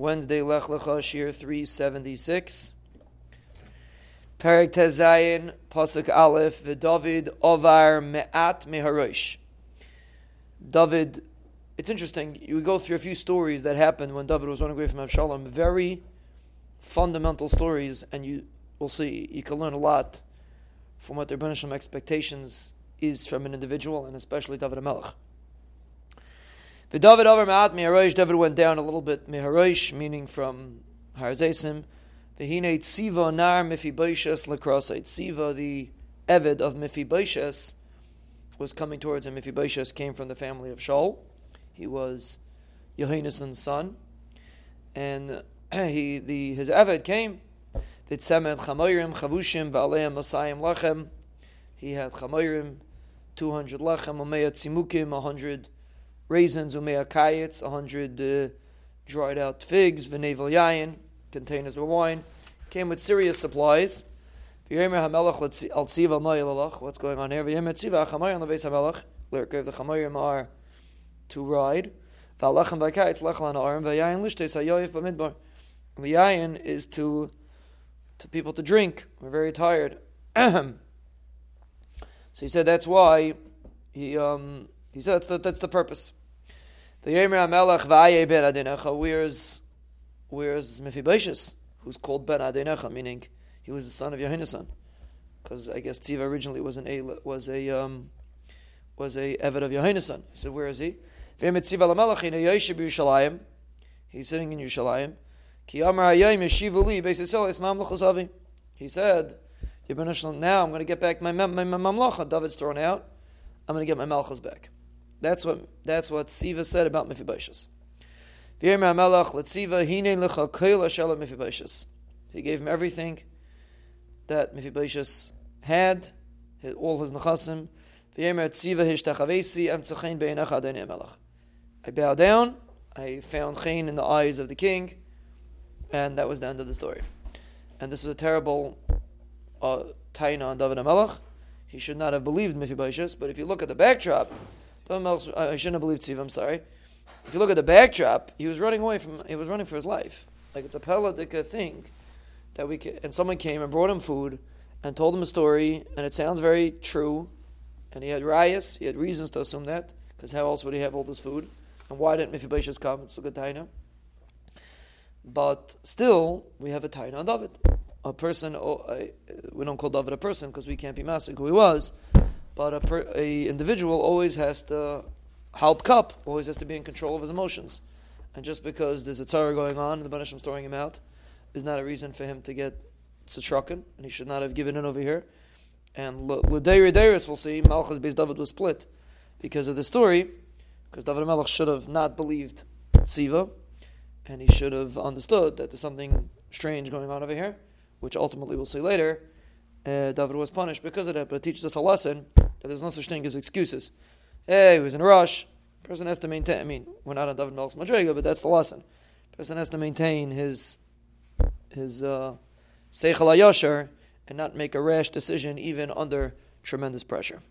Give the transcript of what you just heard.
Wednesday, Lech Lecha, Shir 376. Perik Tezayin, Pasuk Aleph, David Ovar Me'at Meharosh. David, it's interesting, you go through a few stories that happened when David was running away from Absalom, very fundamental stories, and you will see, you can learn a lot from what their Rebbeinu expectations is from an individual, and especially David HaMelech. The David over Ma'at Meharosh, David went down a little bit Meharosh, meaning from Harzesim. V'hine tziva nar Mephibosheth lakrosait. Tziva, the Eved of Mephibosheth, was coming towards him. Mephibosheth came from the family of Shaul. He was Yehonasan's son. And he, the, his Eved came. Vitzemet chamoyrim chavushim v'aleim osayim lachem. He had chamoyrim, 200 lachem, umeyat tzimukim, 100 raisins, umeyat kayetz, 100 uh, dried out figs, v'nevel yayin, containers of wine, came with serious supplies. What's going on here? Of the Chamayim are to ride. The yayin is to to people to drink. We're very tired. so he said that's why he um, he said that's the, that's the purpose. The Yemer Hamelach V'ayeh Ben Adinecha. Where's Where's Mephibosheth, who's called Ben Adenecha, meaning he was the son of Yehonasan, because I guess Tziva originally was an a was a um, was a eved of Yehonasan. He said, "Where is he?" He's sitting in Yerushalayim. He said, "Now I'm going to get back my my, my mamlacha. David's thrown out. I'm going to get my malchus back." That's what that's what Tziva said about Mephibosheth. He gave him everything that Mephibosheth had, all his nechasim. I bow down. I found chayin in the eyes of the king, and that was the end of the story. And this is a terrible uh, taina on David HaMelech. He should not have believed Mephibosheth, but if you look at the backdrop, Uh, I shouldn't have believed Tziva, I'm sorry. If you look at the backdrop, he was running away from. He was running for his life. Like it's a politica thing that we can, and someone came and brought him food and told him a story, and it sounds very true. And he had rias, he had reasons to assume that, because how else would he have all this food? And why didn't Mephibosheth come? It's a good taina. But still, we have a taina on David. A person, oh, uh, a, we don't call David a person because we can't be massive who he was, but a, per, a individual always has to Halt cup always has to be in control of his emotions. And just because there's a tzara going on and the Banishim throwing him out is not a reason for him to get tzitraken, and he should not have given in over here. And L'deir we'll see, Malchus Beis David was split because of the story, because David Melech should have not believed Tziva, and he should have understood that there's something strange going on over here, which ultimately we'll see later. Uh, David was punished because of that, but it teaches us a lesson that there's no such thing as excuses. Hey, he was in a rush. Person has to maintain. I mean, we're not on David Melch's Madriga, but that's the lesson. Person has to maintain his his uh, seichel and not make a rash decision even under tremendous pressure.